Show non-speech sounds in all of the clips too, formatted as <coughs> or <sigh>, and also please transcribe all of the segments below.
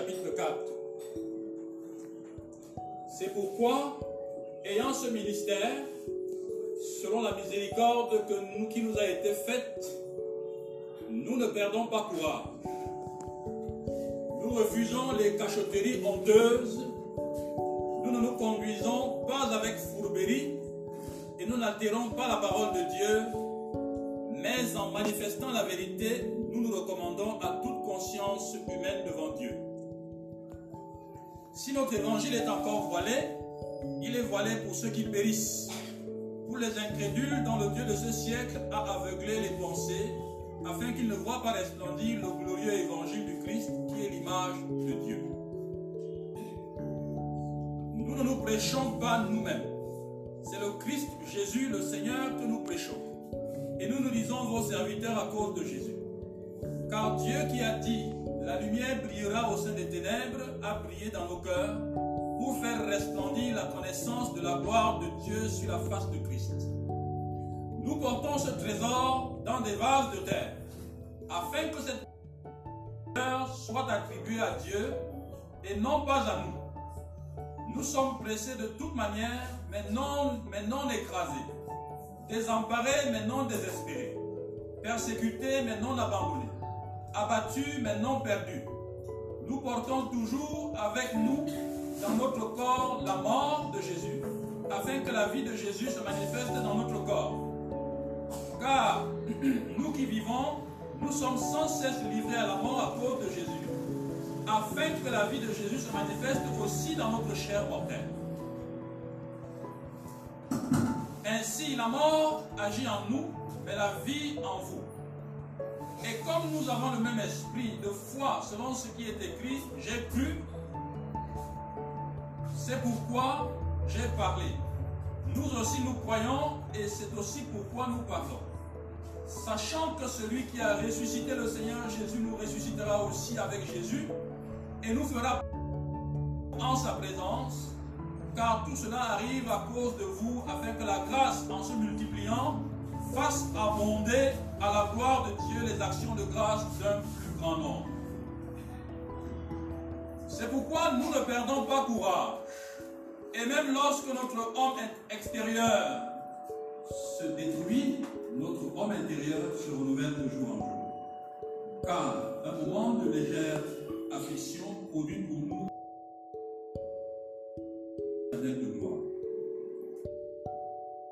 chapitre 4. C'est pourquoi, ayant ce ministère, selon la miséricorde qui nous a été faite, nous ne perdons pas courage. Nous refusons les cachotteries honteuses. Nous ne nous conduisons pas avec fourberie et nous n'altérons pas la parole de Dieu, mais en manifestant la vérité, nous nous recommandons à toute conscience humaine devant Dieu. Si notre évangile est encore voilé, il est voilé pour ceux qui périssent, pour les incrédules dont le Dieu de ce siècle a aveuglé les pensées, afin qu'ils ne voient pas resplendir le glorieux évangile du Christ qui est l'image de Dieu. Nous ne nous prêchons pas nous-mêmes. C'est le Christ Jésus, le Seigneur, que nous prêchons. Et nous nous disons vos serviteurs à cause de Jésus. Car Dieu qui a dit, la lumière brillera au sein des ténèbres, a brillé dans nos cœurs pour faire resplendir la connaissance de la gloire de Dieu sur la face de Christ. Nous portons ce trésor dans des vases de terre, afin que cette terre soit attribuée à Dieu et non pas à nous. Nous sommes pressés de toute manière, mais non, mais non écrasés, désemparés, mais non désespérés, persécutés, mais non abandonnés, abattus, mais non perdus. Nous portons toujours avec nous dans notre corps la mort de Jésus, afin que la vie de Jésus se manifeste dans notre corps. Car <clears throat> nous qui vivons, nous sommes sans cesse livrés à la mort à cause de Jésus, afin que la vie de Jésus se manifeste aussi dans notre chair mortelle. Ainsi, la mort agit en nous, mais la vie en vous. Et comme nous avons le même esprit de foi selon ce qui est écrit, j'ai cru, c'est pourquoi j'ai parlé. Nous aussi nous croyons et c'est aussi pourquoi nous parlons. Sachant que celui qui a ressuscité le Seigneur Jésus nous ressuscitera aussi avec Jésus et nous fera en sa présence, car tout cela arrive à cause de vous, afin que la grâce, en se multipliant, fasse abonder à la gloire de Dieu les actions de grâce d'un plus grand nombre. C'est pourquoi nous ne perdons pas courage. Et même lorsque notre homme extérieur se détruit, notre homme intérieur se renouvelle de jour en jour. Car un moment de légère affliction produit pour nous de gloire.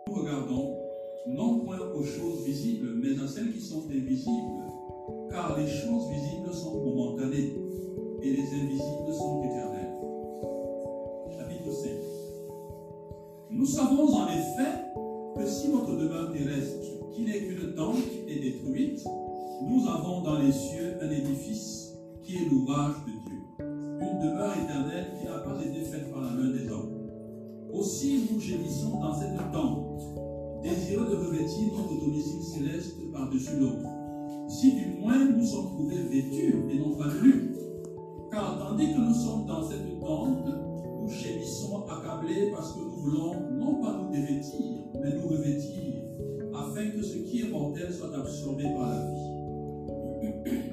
Nous regardons non point aux choses à celles qui sont invisibles. Car les choses visibles sont momentanées et les invisibles sont éternelles. Chapitre 5. Nous savons en effet que si notre demeure terrestre, qui n'est qu'une tente, est détruite, nous avons dans les cieux un édifice qui est l'ouvrage de Dieu, une demeure éternelle qui n'a pas été faite par la main des hommes. Aussi nous gémissons dans cette tente, désireux de revêtir notre par-dessus l'autre. Si du moins nous sommes trouvés vêtus et non pas nus, car tandis que nous sommes dans cette tente, nous gémissons accablés parce que nous voulons non pas nous dévêtir, mais nous revêtir, afin que ce qui est mortel soit absorbé par la vie. <coughs>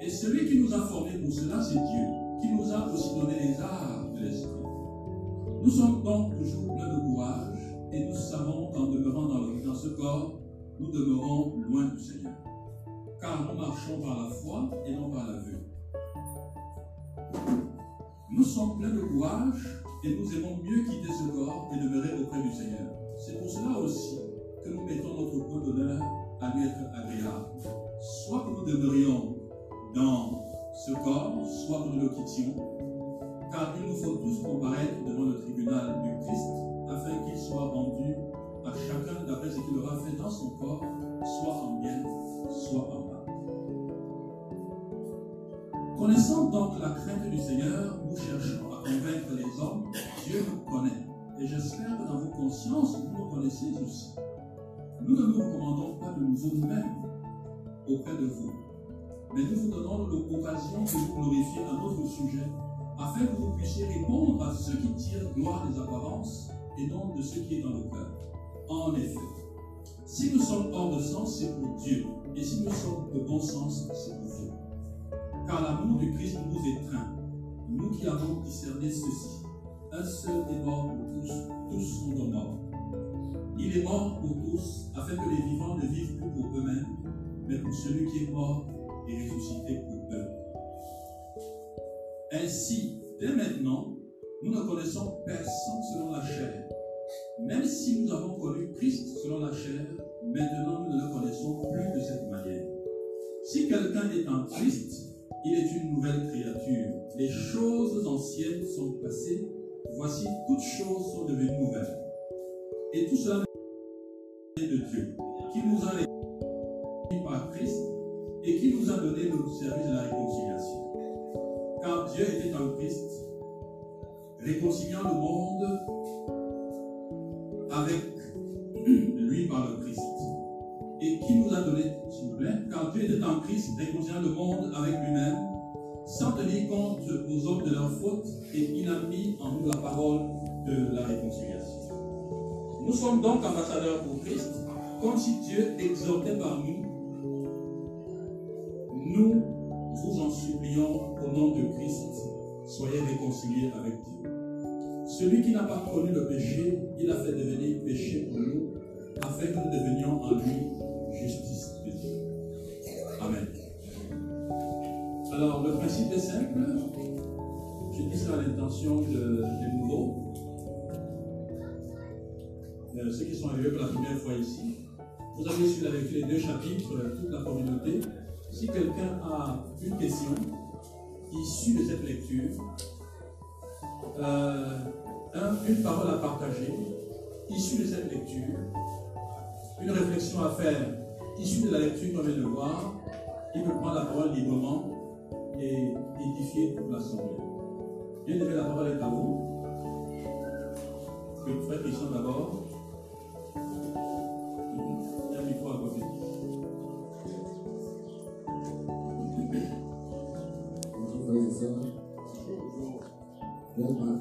Et celui qui nous a formés pour cela, c'est Dieu, qui nous a aussi donné les arts de l'esprit. Nous sommes donc toujours pleins de courage et nous savons qu'en demeurant dans, ce corps, nous demeurons loin du Seigneur. Car nous marchons par la foi et non par la vue. Nous sommes pleins de courage et nous aimons mieux quitter ce corps et demeurer auprès du Seigneur. C'est pour cela aussi que nous mettons notre point d'honneur à lui être agréable. Soit que nous demeurions dans ce corps, soit que nous le quittions, car il nous faut tous comparaître devant le tribunal du Christ afin qu'il soit rendu à chacun d'après ce qu'il aura fait dans son corps, soit en bien, soit en mal. Connaissant donc la crainte du Seigneur, nous cherchons à convaincre les hommes, Dieu nous connaît. Et j'espère que dans vos consciences, vous nous connaissez aussi. Nous ne nous recommandons pas de nous-mêmes auprès de vous, mais nous vous donnons l'occasion de vous glorifier à notre sujet, afin que vous puissiez répondre à ceux qui tirent gloire des apparences et non de ce qui est dans le cœur. En effet, si nous sommes hors de sens, c'est pour Dieu, et si nous sommes de bon sens, c'est pour vous. Car l'amour du Christ nous étreint, nous qui avons discerné ceci. Un seul est mort pour tous, tous sont morts. Il est mort pour tous, afin que les vivants ne vivent plus pour eux-mêmes, mais pour celui qui est mort et ressuscité pour eux. Ainsi, dès maintenant, nous ne connaissons personne selon la chair. Même si nous avons connu Christ selon la chair, maintenant nous ne le connaissons plus de cette manière. Si quelqu'un est en Christ, il est une nouvelle créature. Les choses anciennes sont passées. Voici, toutes choses sont devenues nouvelles. Et tout cela est de Dieu, qui nous a réunis par Christ et qui nous a donné le service de la réconciliation. Car Dieu était en Christ, réconciliant le monde avec lui par le Christ. Et qui nous a donné, s'il vous plaît, car Dieu était en Christ, réconciliant le monde avec lui-même, sans tenir compte aux hommes de leurs fautes, et il a mis en nous la parole de la réconciliation. Nous sommes donc ambassadeurs pour Christ, comme si Dieu exhortait par nous. Nous vous en supplions au nom de Christ, soyez réconciliés avec Dieu. Celui qui n'a pas connu le péché, il a fait devenir péché pour nous, afin que nous devenions en lui justice de Dieu. Amen. Alors, le principe est simple. Je dis ça à l'intention de, des nouveaux. Euh, ceux qui sont arrivés pour la première fois ici. Vous avez su avec les deux chapitres, euh, toute la communauté. Si quelqu'un a une question issue de cette lecture, euh, un- une parole à partager, issue de cette lecture, une réflexion à faire, issue de la lecture qu'on vient de voir, il peut prendre la parole librement et édifier toute l'assemblée. Bien aimé, la parole est à vous. Frère Christian d'abord. Un à. Bonjour frères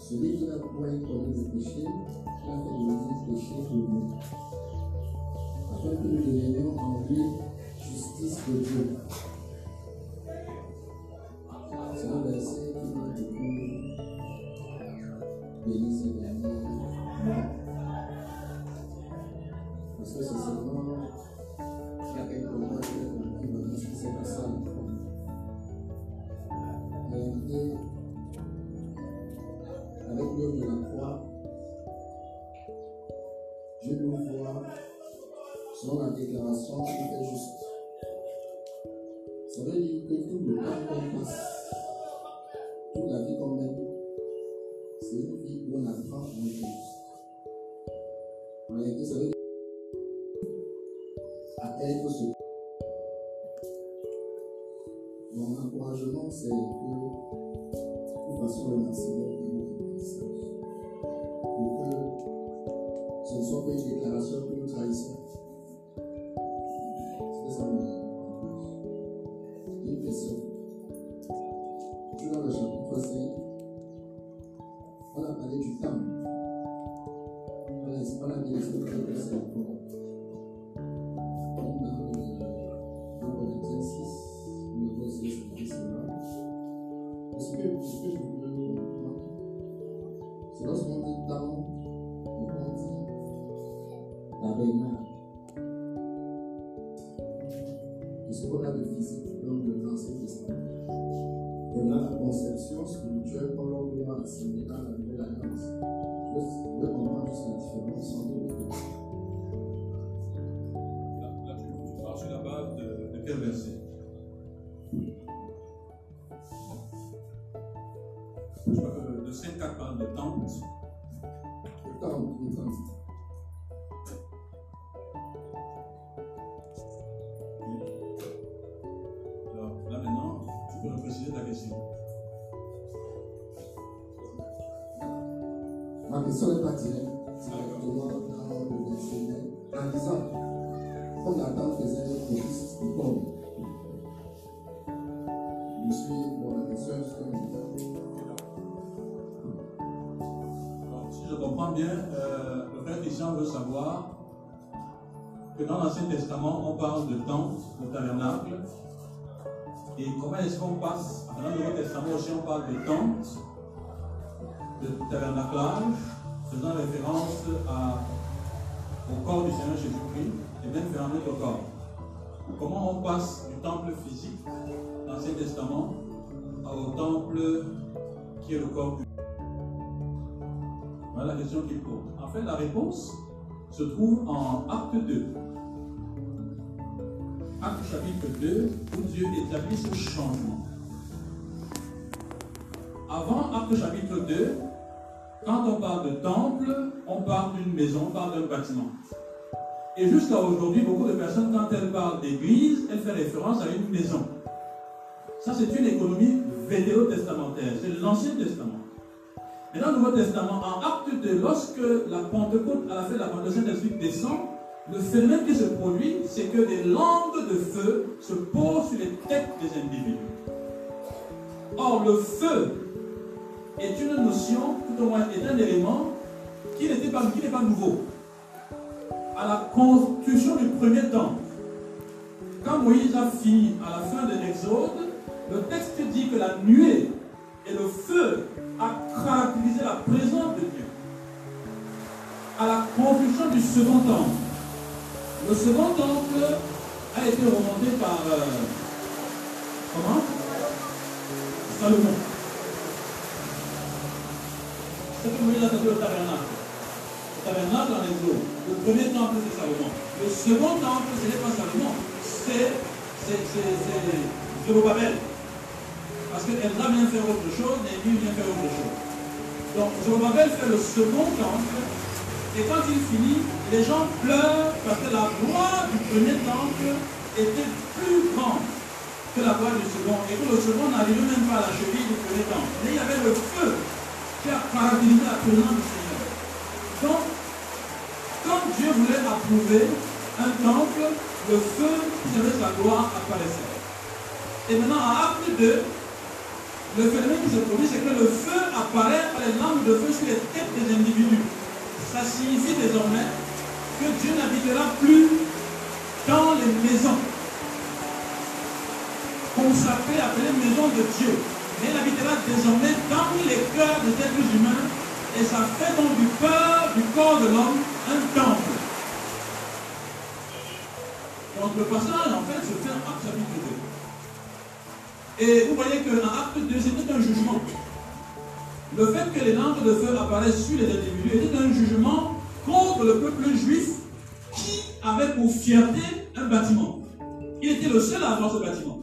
Celui qui n'a point connu le péché, il a fait devenir péché pour nous. Afin que nous devenions en lui justice de Dieu. On a parlé du temps. On a, on a bien que l'Ancien Testament, on parle de tente, de tabernacle. Et comment est-ce qu'on passe Dans le Nouveau Testament aussi, on parle de tente, de tabernaclage, faisant référence au corps du Seigneur Jésus-Christ et même un autre corps. Comment on passe du temple physique, l'Ancien Testament, au temple qui est le corps du Voilà la question qu'il pose. En fait, la réponse se trouve en Acte 2. Acte chapitre 2, où Dieu établit ce changement. Avant Acte chapitre 2, quand on parle de temple, on parle d'une maison, on parle d'un bâtiment. Et jusqu'à aujourd'hui, beaucoup de personnes, quand elles parlent d'église, elles font référence à une maison. Ça, c'est une économie vétéro-testamentaire. C'est l'Ancien Testament. Et dans le Nouveau Testament, en acte 2, lorsque la Pentecôte, à la fin de la Pentecôte, Saint-Esprit descend, le phénomène qui se produit, c'est que des langues de feu se posent sur les têtes des individus. Or, le feu est une notion, tout au moins est un élément qui pas, pas nouveau. À la construction du premier temple, quand Moïse a fini à la fin de l'Exode, le texte dit que la nuée et le feu a caractérisé la présence de Dieu. À la construction du second temple, le second temple a été remonté par euh, comment? Salomon. C'est que Moïse a fait le tabernacle. Le tabernacle en Exode. Le premier temple, c'est Salomon. Le second temple, ce n'est pas Salomon, c'est Zerobabel. Parce qu'elle va bien faire autre chose, Néhémie vient faire autre chose. Donc Zorobabel fait le second temple, et quand il finit, les gens pleurent parce que la gloire du premier temple était plus grande que la gloire du second, et que le second n'arrivait même pas à la cheville du premier temple. Mais il y avait le feu qui a caractérisé la présence du Seigneur. Donc, quand Dieu voulait approuver un temple, le feu qui avait sa gloire apparaissait. Et maintenant, à acte 2, le phénomène qui se produit, c'est que le feu apparaît par les lampes de feu sur les têtes des individus. Ça signifie désormais que Dieu n'habitera plus dans les maisons consacrées, appelées maisons de Dieu. Mais il habitera désormais dans les cœurs des êtres humains et ça fait donc du cœur, du corps de l'homme, un temple. Donc le passage, en fait, se fait en chapitre 2. Et vous voyez qu'en acte 2, c'était un jugement. Le fait que les lampes de feu apparaissent sur les individus était un jugement contre le peuple juif qui avait pour fierté un bâtiment. Il était le seul à avoir ce bâtiment.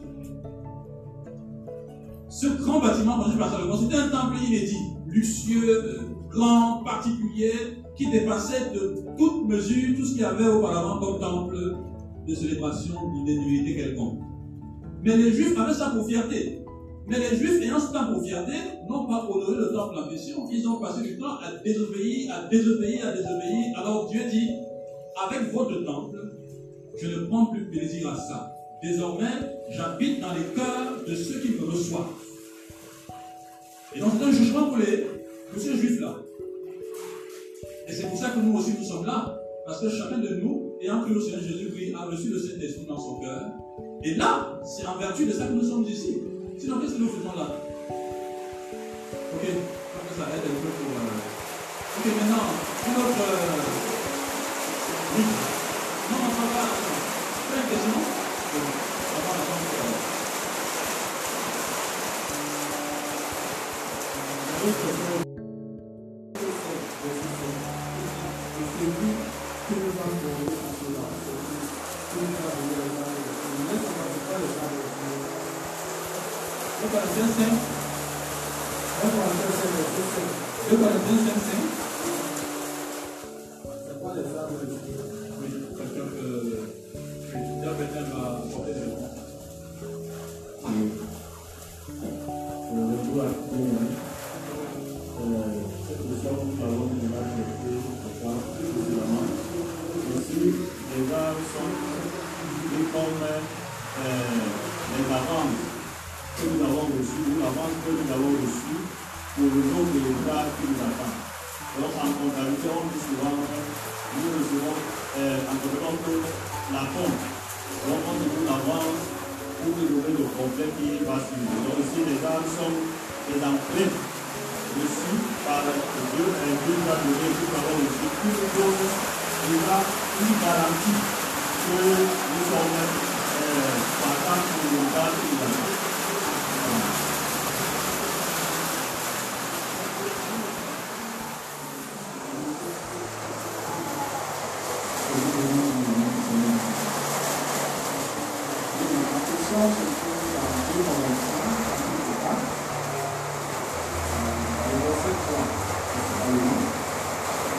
Ce grand bâtiment construit par Salomon, c'était un temple inédit, luxueux, grand, particulier, qui dépassait de toute mesure tout ce qu'il y avait auparavant comme temple de célébration d'une divinité quelconque. Mais les Juifs avaient ça pour fierté. Mais les Juifs, ayant ça pour fierté, n'ont pas honoré le temple en question. Ils ont passé du temps à désobéir, à désobéir, à désobéir. Alors Dieu dit, avec votre temple, je ne prends plus plaisir à ça. Désormais, j'habite dans les cœurs de ceux qui me reçoivent. Et donc c'est un jugement pour, les, pour ces juifs-là. Et c'est pour ça que nous aussi nous sommes là. Parce que chacun de nous, ayant cru au Seigneur Jésus-Christ, a reçu le Saint-Esprit dans son cœur. Et là, c'est en vertu de ça que nous sommes ici. Sinon, qu'est-ce que nous faisons là Ok, que ça aide un peu pour. Euh... Ok, maintenant, une autre.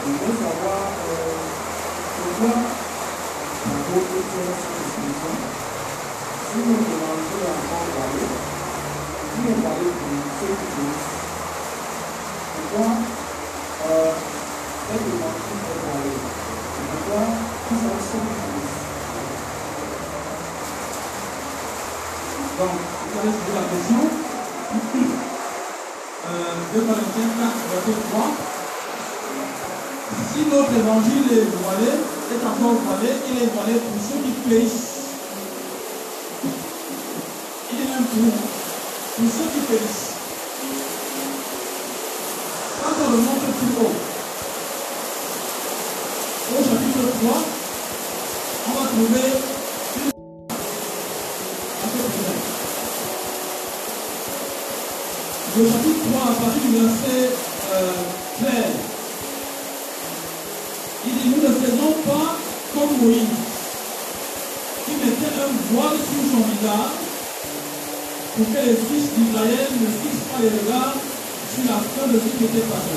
Je veux savoir beauté est cette Si nous demandons encore parler, si nous parlons de ceux qui disent, pourquoi euh, parler Pourquoi qui disent Donc, vous poser la question. Euh, 2 Corinthiens 4, verset 3. Si notre évangile est voilé, est encore voilé, il est voilé pour ceux qui périssent. Il est même pour, pour ceux qui périssent. Quand on le montre plus haut, au chapitre 3, on va trouver une. Le chapitre 3, à partir du verset euh, pour que les fils d'Israël ne fixent pas les regards sur la fin de ce qui était passé.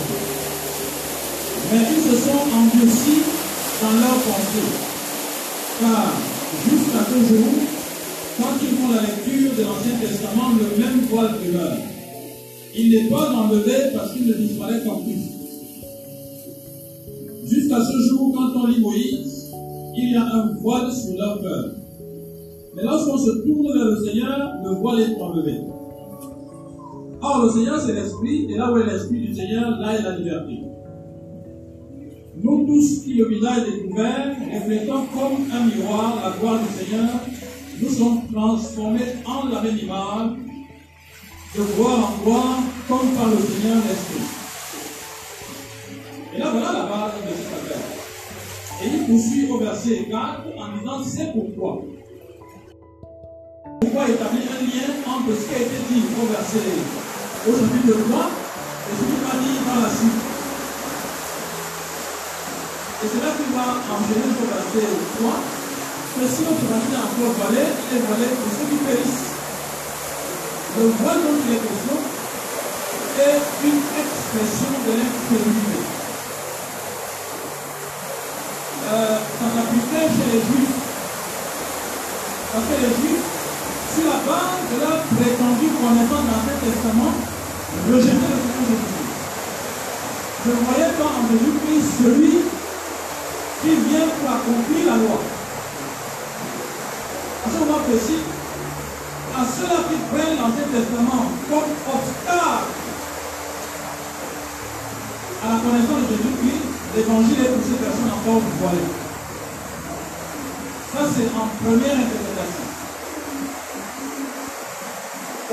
Mais ils se sont endurcis dans leur pensée. Car jusqu'à ce jour, quand ils font la lecture de l'Ancien Testament, le même voile demeure. Il n'est pas enlevé parce qu'il ne disparaît qu'en plus. Jusqu'à ce jour, quand on lit Moïse, il y a un voile sur leur cœur. Mais lorsqu'on se tourne vers le Seigneur, le voile est enlevé. Or, le Seigneur, c'est l'Esprit, et là où est l'Esprit du Seigneur, là est la liberté. Nous tous qui le visage est découvert, reflétant comme un miroir la gloire du Seigneur, nous sommes transformés en la même image, de gloire en gloire, comme par le Seigneur l'Esprit. Et là, voilà la base de cette affaire. Et il poursuit au verset 4 en disant c'est pourquoi? Pourquoi établir un lien entre ce qui a été dit au verset au chapitre 3 et ce qui va dit dans la suite. Et c'est là qu'il va enchaîner au verset 3 que si notre racine est encore voilé, il est voilé pour ceux qui périssent. Le voile dont il est question est une expression de l'incrédulité. Euh, ça s'appliquait chez les Juifs. Parce que les Juifs, sur la base de leur prétendue connaissance l'Ancien Testament, rejetaient le Seigneur Jésus-Christ. Je ne voyais pas en Jésus-Christ celui qui vient pour accomplir la loi. À ce moment précis, à ceux-là qui prennent l'Ancien Testament comme obstacle à la connaissance de Jésus-Christ, l'évangile est pour ces personnes encore voilées. Ça, c'est en première interprétation.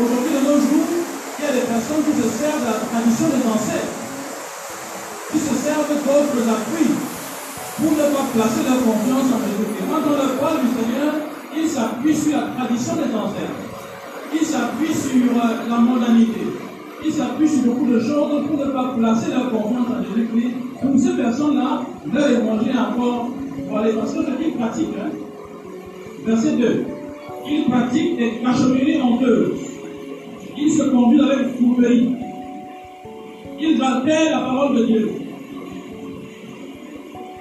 Aujourd'hui, de nos jours, il y a des personnes qui se servent de la tradition des ancêtres, qui se servent d'autres appuis pour ne pas placer leur confiance en Jésus-Christ. Quand on parle du Seigneur, ils s'appuient sur la tradition des ancêtres. Ils s'appuient sur euh, la modernité. Ils s'appuient sur beaucoup de choses pour ne pas placer leur confiance en Jésus-Christ. Pour ces personnes-là, leur évangile encore voilà, parce que ce qu'ils pratiquent. Hein. Verset 2. Ils pratiquent des cacheries honteuses. Ils se conduisent avec fourberie. Ils altèrent la parole de Dieu.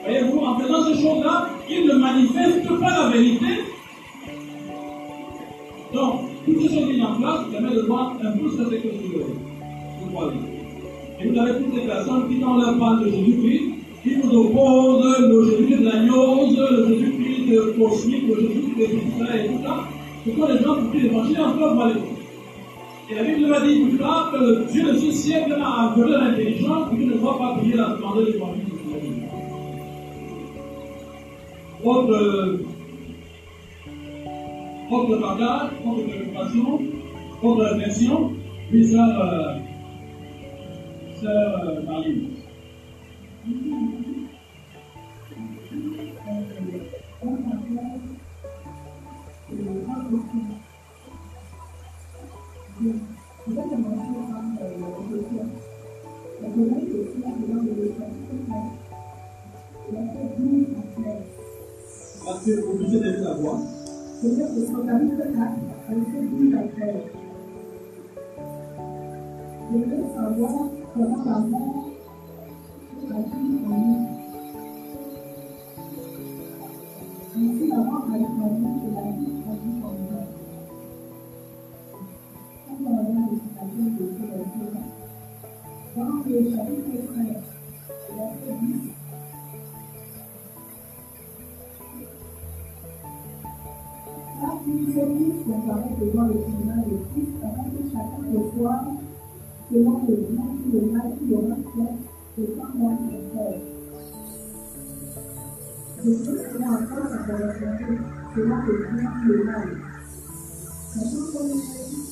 Voyez-vous, en faisant ces choses-là, ils ne manifestent pas la vérité. Donc, toutes ces choses mises en place permettent de voir un peu ce que c'est que vous voyez. Et vous avez toutes ces personnes qui, on leur parle de Jésus-Christ, qui vous opposent le Jésus de la gnose, le Jésus-Christ cosmique, le Jésus-Christ de et tout ça. Ce sont les gens pour qui l'évangile est encore valé. Et la Bible nous dit plus tard que le Dieu de ce siècle a aveuglé l'intelligence et qu'il ne doit pas payer la demande de l'évangile. Autre, autre bagage, autre préoccupation, autre réflexion, oui, sœur, euh, sœur euh, Marie. Parce que vous obligé la. Je veux savoir comment la mort agit en nous. Ainsi, la mort nous et la vie agit en nous. 13, verset 10, Quand une seule comparaît devant le tribunal de Christ, afin que chacun reçoive selon le bien ou le mal qu'il aura fait, et sans moi son frère. Je sais comment encore ça correspondait selon le bien ou le mal. Sachant qu'on est avec les deux, et le verset 13. Être hors de sens et être de l'autre. Verset 35. Et mon papa se trouve dans le chapitre 4, le verset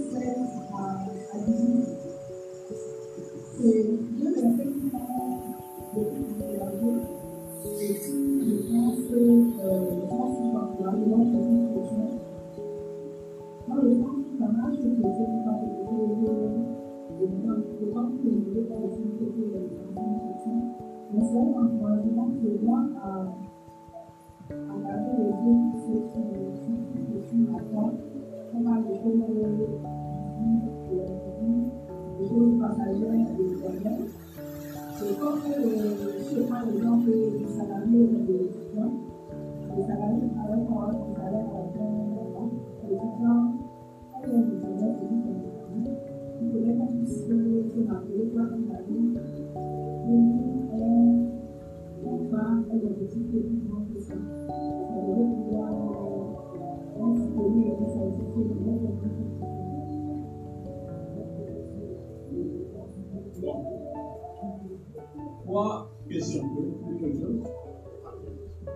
l'étudiant. Le salarié travaille pour un à 20 ans. L'étudiant, Trois questions.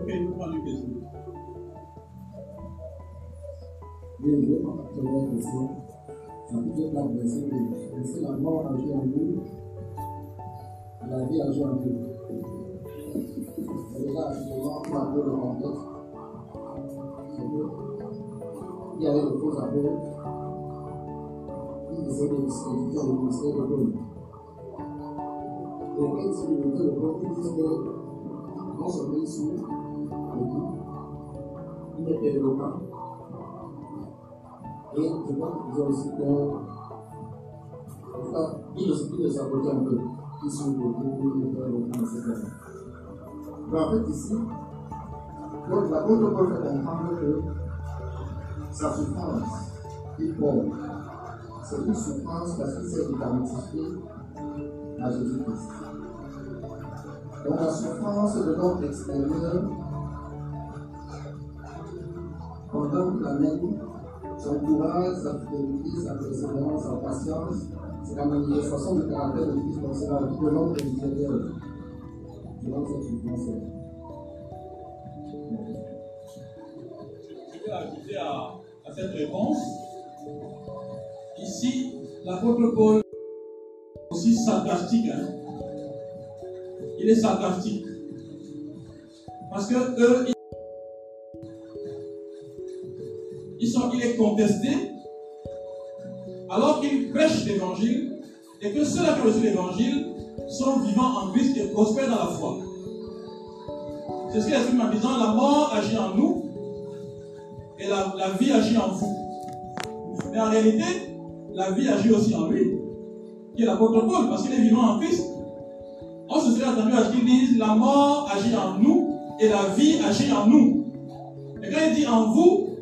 Ok, je vous prends une question. Oui, je vais prendre la première question. Être la version de la mort agit en nous La vie agit en nous. Là, justement, pour un peu le contexte, c'est il y avait des faux apôtres qui essayaient de discréditer le de. Et quand ils se le ils disaient que ils sont. Et je crois qu'il disait aussi que, en tout de saboter un peu, ils sont pas éloquent, etc. Mais en fait, ici, donc l'apôtre Paul fait comprendre que sa souffrance, il porte, c'est une souffrance parce qu'il s'est identifié à Jésus-Christ. Donc la souffrance de l'homme extérieur la même, son courage, sa fidélité, sa persévérance, sa patience, c'est la manifestation du caractère de Christ, c'est la vie de l'homme intérieur. Durant cette souffrance-là. Je vais ajouter à, à cette réponse. Ici, l'apôtre Paul est aussi sarcastique. hein. Il est sarcastique. Parce que eux, ils, ils sont, il est contesté alors qu'il prêche l'évangile et que ceux-là qui ont reçu l'évangile sont vivants en Christ et prospèrent dans la foi. C'est ce qu'il exprime en disant la mort agit en nous et la, la vie agit en vous. Mais en réalité, la vie agit aussi en lui, qui est l'apôtre Paul, parce qu'il est vivant en Christ. On se serait attendu à ce qu'il dise la mort agit en nous et la vie agit en nous. Et quand il dit en vous,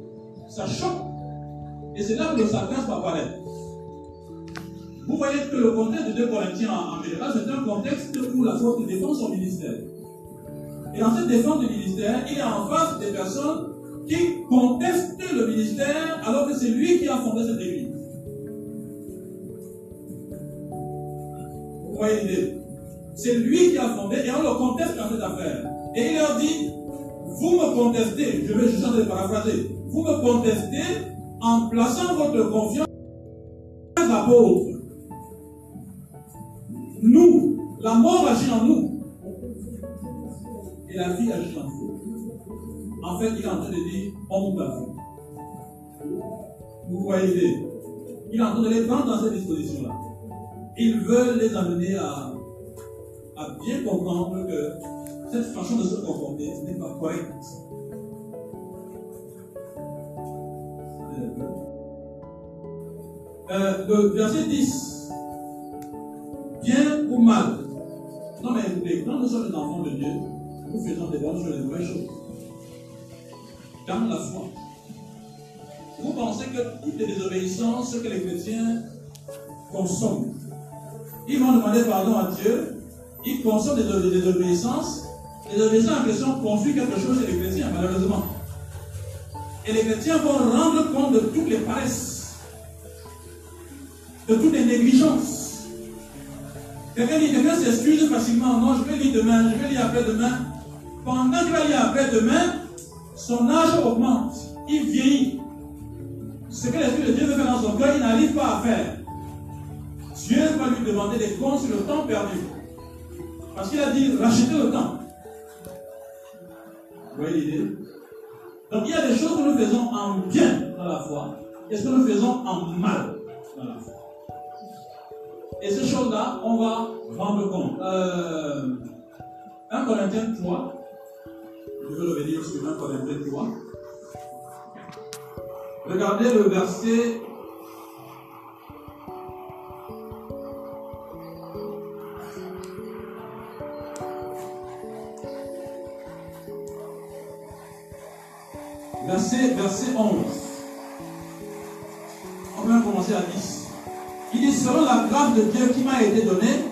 ça choque. Et c'est là que le sacrifice va apparaître. Vous voyez que le contexte de 2 Corinthiens en, général, c'est un contexte où la force défend son ministère. Et dans cette défense du ministère, il a en face des personnes qui contestent le ministère alors que c'est lui qui a fondé cette église. Vous voyez l'idée? C'est lui qui a fondé et on le conteste dans cette affaire. Et il leur dit, vous me contestez, je vais juste paraphraser, vous me contestez en plaçant votre confiance dans les apôtres. Nous, la mort agit en nous. Et la vie agit en vous. En fait, il est en train de dire, on à vous. Vous voyez, il est en train de les prendre dans cette disposition-là. Il veut les amener à, à bien comprendre que cette façon de se comporter n'est pas correcte. Euh, le verset 10. Bien ou mal? Non, mais écoutez, quand nous sommes des enfants de Dieu, nous faisons des bonnes choses, des vraies choses. Dans la foi. Vous pensez que toutes les désobéissances que les chrétiens consomment, ils vont demander pardon à Dieu, ils consomment des, désobéissances, les désobéissances en question construisent quelque chose chez les chrétiens, malheureusement. Et les chrétiens vont rendre compte de toutes les paresses, de toutes les négligences. Quelqu'un dit, quelqu'un s'excuse facilement, non, je vais lire demain, je vais lire après-demain. Pendant qu'il va lire après-demain, son âge augmente, il vieillit. Ce que l'Esprit de Dieu veut faire dans son cœur, il n'arrive pas à faire. Dieu va lui demander des comptes sur le temps perdu. Parce qu'il a dit, rachetez le temps. Vous voyez l'idée? Donc il y a des choses que nous faisons en bien dans la foi et ce que nous faisons en mal dans la foi. Et ces choses-là, on va rendre compte. Euh, 1 Corinthiens 3, je vais revenir sur 1 Corinthiens 3. Regardez le verset verset, verset 11. On va commencer à 10. Il dit, selon la grâce de Dieu qui m'a été donnée,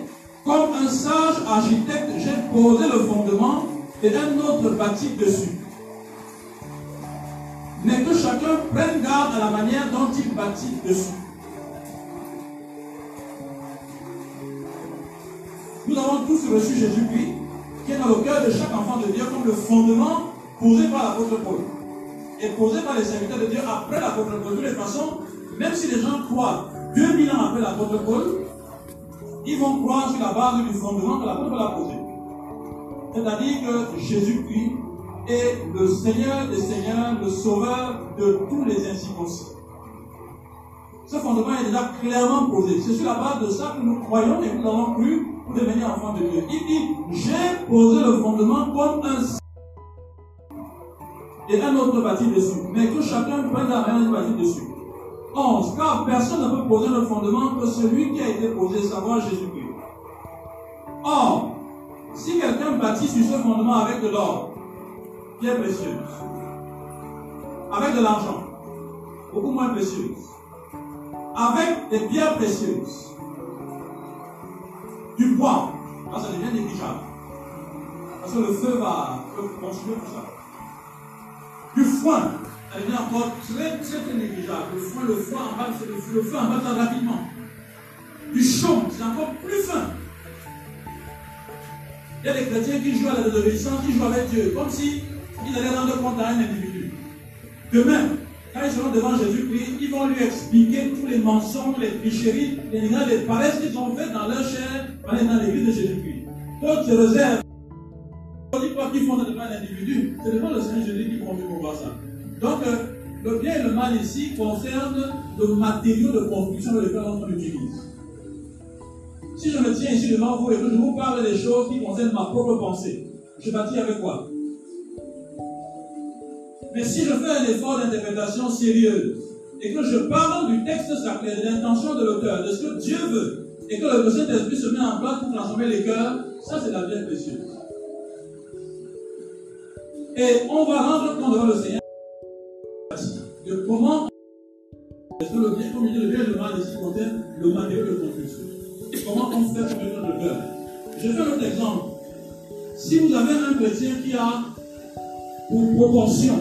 comme un sage architecte, j'ai posé le fondement et un autre bâti dessus. Mais que chacun prenne garde à la manière dont il bâtit dessus. Nous avons tous reçu Jésus-Christ, qui est dans le cœur de chaque enfant de Dieu comme le fondement posé par l'apôtre Paul posé par les serviteurs de Dieu après l'apôtre Paul. De toutes les façons, même si les gens croient 2000 ans après l'apôtre Paul, ils vont croire sur la base du fondement que l'apôtre Paul a posé. C'est-à-dire que Jésus-Christ est le Seigneur des Seigneurs, le Sauveur de tous les incirconcis. Ce fondement est déjà clairement posé. C'est sur la base de ça que nous croyons et que nous avons cru pour devenir enfants de Dieu. Il dit, j'ai posé le fondement comme un et un autre bâti dessus. Mais que chacun prenne la main bâti dessus. 11. Car personne ne peut poser le fondement que celui qui a été posé, savoir Jésus-Christ. Or, si quelqu'un bâtit sur ce fondement avec de l'or, pierre précieuse, avec de l'argent, beaucoup moins précieuse, avec des pierres précieuses, du bois, ça devient négligeable. Parce que le feu va construire tout ça. Du foin, ça devient encore très, très, négligeable. Le foin, le foin en bas, c'est le, feu en bas rapidement. Du chaume, c'est encore plus fin. Il y a des chrétiens qui jouent à la désobéissance, qui jouent avec Dieu, comme si ils allaient rendre compte à un individu. Demain, quand ils seront devant Jésus-Christ, ils vont lui expliquer tous les mensonges, les tricheries, les les paresses qu'ils ont faites dans leur chair dans l'église de Jésus-Christ. D'autres se réservent pas qu'ils font devant un individu, c'est devant le Seigneur Jésus qui conduit pour voir ça. Donc, euh, le bien et le mal ici concernent le matériau de construction lequel on utilise. Si je me tiens ici devant vous et que je vous parle des choses qui concernent ma propre pensée, je bâtis avec quoi? Mais si je fais un effort d'interprétation sérieuse et que je parle du texte sacré, de l'intention de l'auteur, de ce que Dieu veut, et que le Saint-Esprit se met en place pour transformer les cœurs, ça c'est la vie précieuse. Et on va rendre compte devant le Seigneur de comment est-ce que le bien, comme il dit, le bien le mal contient le matériau de construction. Comment on fait pour mettre le cœur. Je fais un autre exemple. Si vous avez un chrétien qui a pour proportion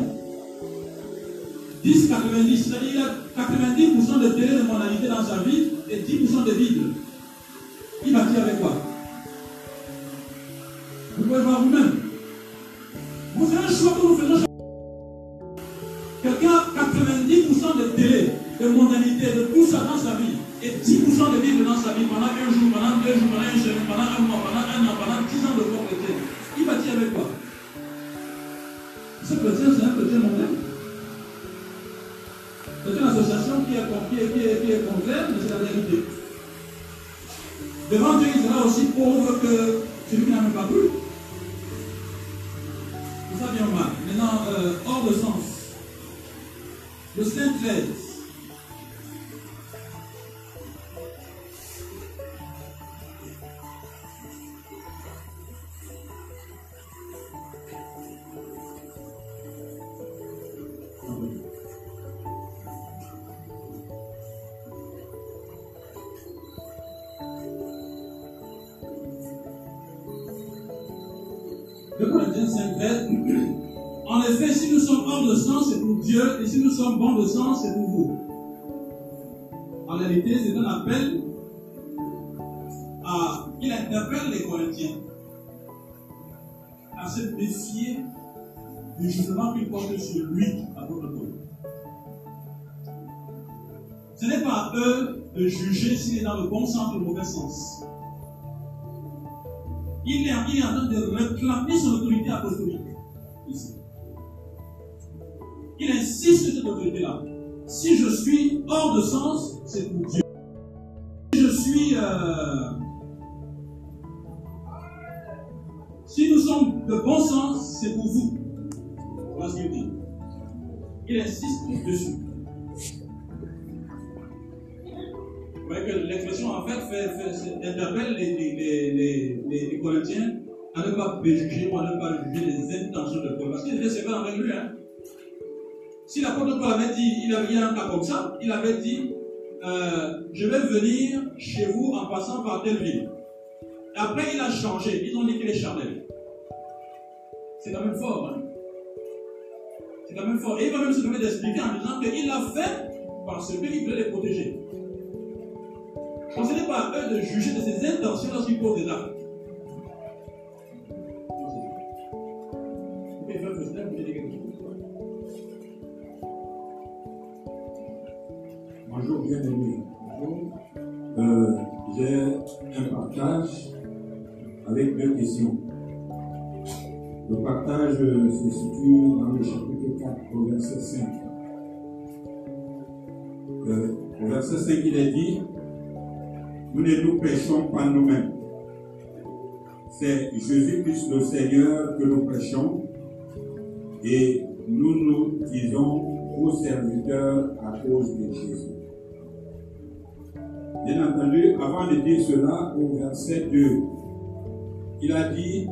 10-90, c'est-à-dire il a 90% de télé de monalité dans sa vie et 10% de Bible, il bâtit avec quoi? Vous pouvez voir vous-même. De mondanité, de tout ça dans sa vie, et 10% de Bible dans sa vie pendant un jour, pendant deux jours, pendant une semaine, pendant un mois, pendant un an, pendant 10 ans de pauvreté. Il bâtit avec quoi Ce chrétien, c'est un chrétien mondain. C'est une association qui est, qui qui est, qui mais c'est la vérité. Devant Dieu, il sera aussi pauvre que celui qui n'a même pas cru. Ça bien mal. Maintenant, euh, hors de sens. Le Saint En effet, si nous sommes hors de sens, c'est pour Dieu, et si nous sommes bons de sens, c'est pour vous. En réalité, c'est un appel à. Il interpelle les Corinthiens à se méfier du jugement qu'il porte sur lui, à votre tour. Ce n'est pas à eux de juger s'il est dans le bon sens ou le mauvais sens. Il est, il est en train de réclamer son autorité apostolique. Ici. Il insiste sur cette autorité-là. Si je suis hors de sens, c'est pour Dieu. Si je suis. euh, si nous sommes de bon sens, c'est pour vous. Voilà ce qu'il dit. Il insiste dessus. Vous voyez que l'expression en fait, fait, interpelle les, les, Corinthiens à ne pas juger ou à ne pas juger les intentions de Paul. Parce qu'il était sévère avec lui. Hein. Si l'apôtre Paul avait dit, il avait un cas comme ça, il avait dit euh, Je vais venir chez vous en passant par telle ville. Après, il a changé. Ils ont dit qu'il est charnel. C'est quand même fort. Hein. C'est quand même fort. Et il va même se permettre d'expliquer en disant qu'il l'a fait parce qu'il voulait les protéger. Donc ce n'est pas à eux de juger de ses intentions lorsqu'ils posent des actes. Le partage se situe dans le chapitre 4, au verset 5. Euh, au verset 5, il est dit Nous ne nous prêchons pas nous-mêmes. C'est Jésus-Christ le Seigneur que nous prêchons et nous nous disons vos serviteurs à cause de Jésus. Bien entendu, avant de dire cela, au verset 2, il a dit,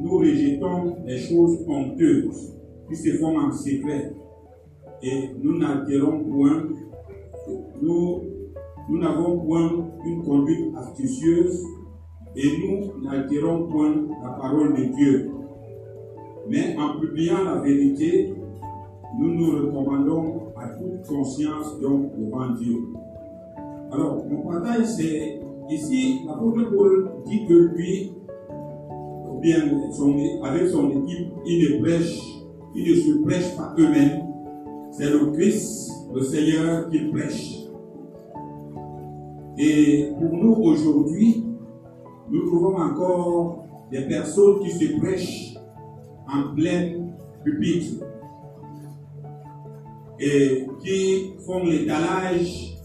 nous rejetons les choses honteuses qui se font en secret et nous n'altérons point, nous nous n'avons point une conduite astucieuse et nous n'altérons point la parole de Dieu. Mais en publiant la vérité, nous nous recommandons à toute conscience devant Dieu. Alors, mon partage, c'est ici, l'apôtre Paul dit que lui, avec son équipe, il ne prêche, il ne se prêche pas eux-mêmes. C'est le Christ, le Seigneur, qu'il prêche. Et pour nous aujourd'hui, nous trouvons encore des personnes qui se prêchent en pleine pupitre et qui font l'étalage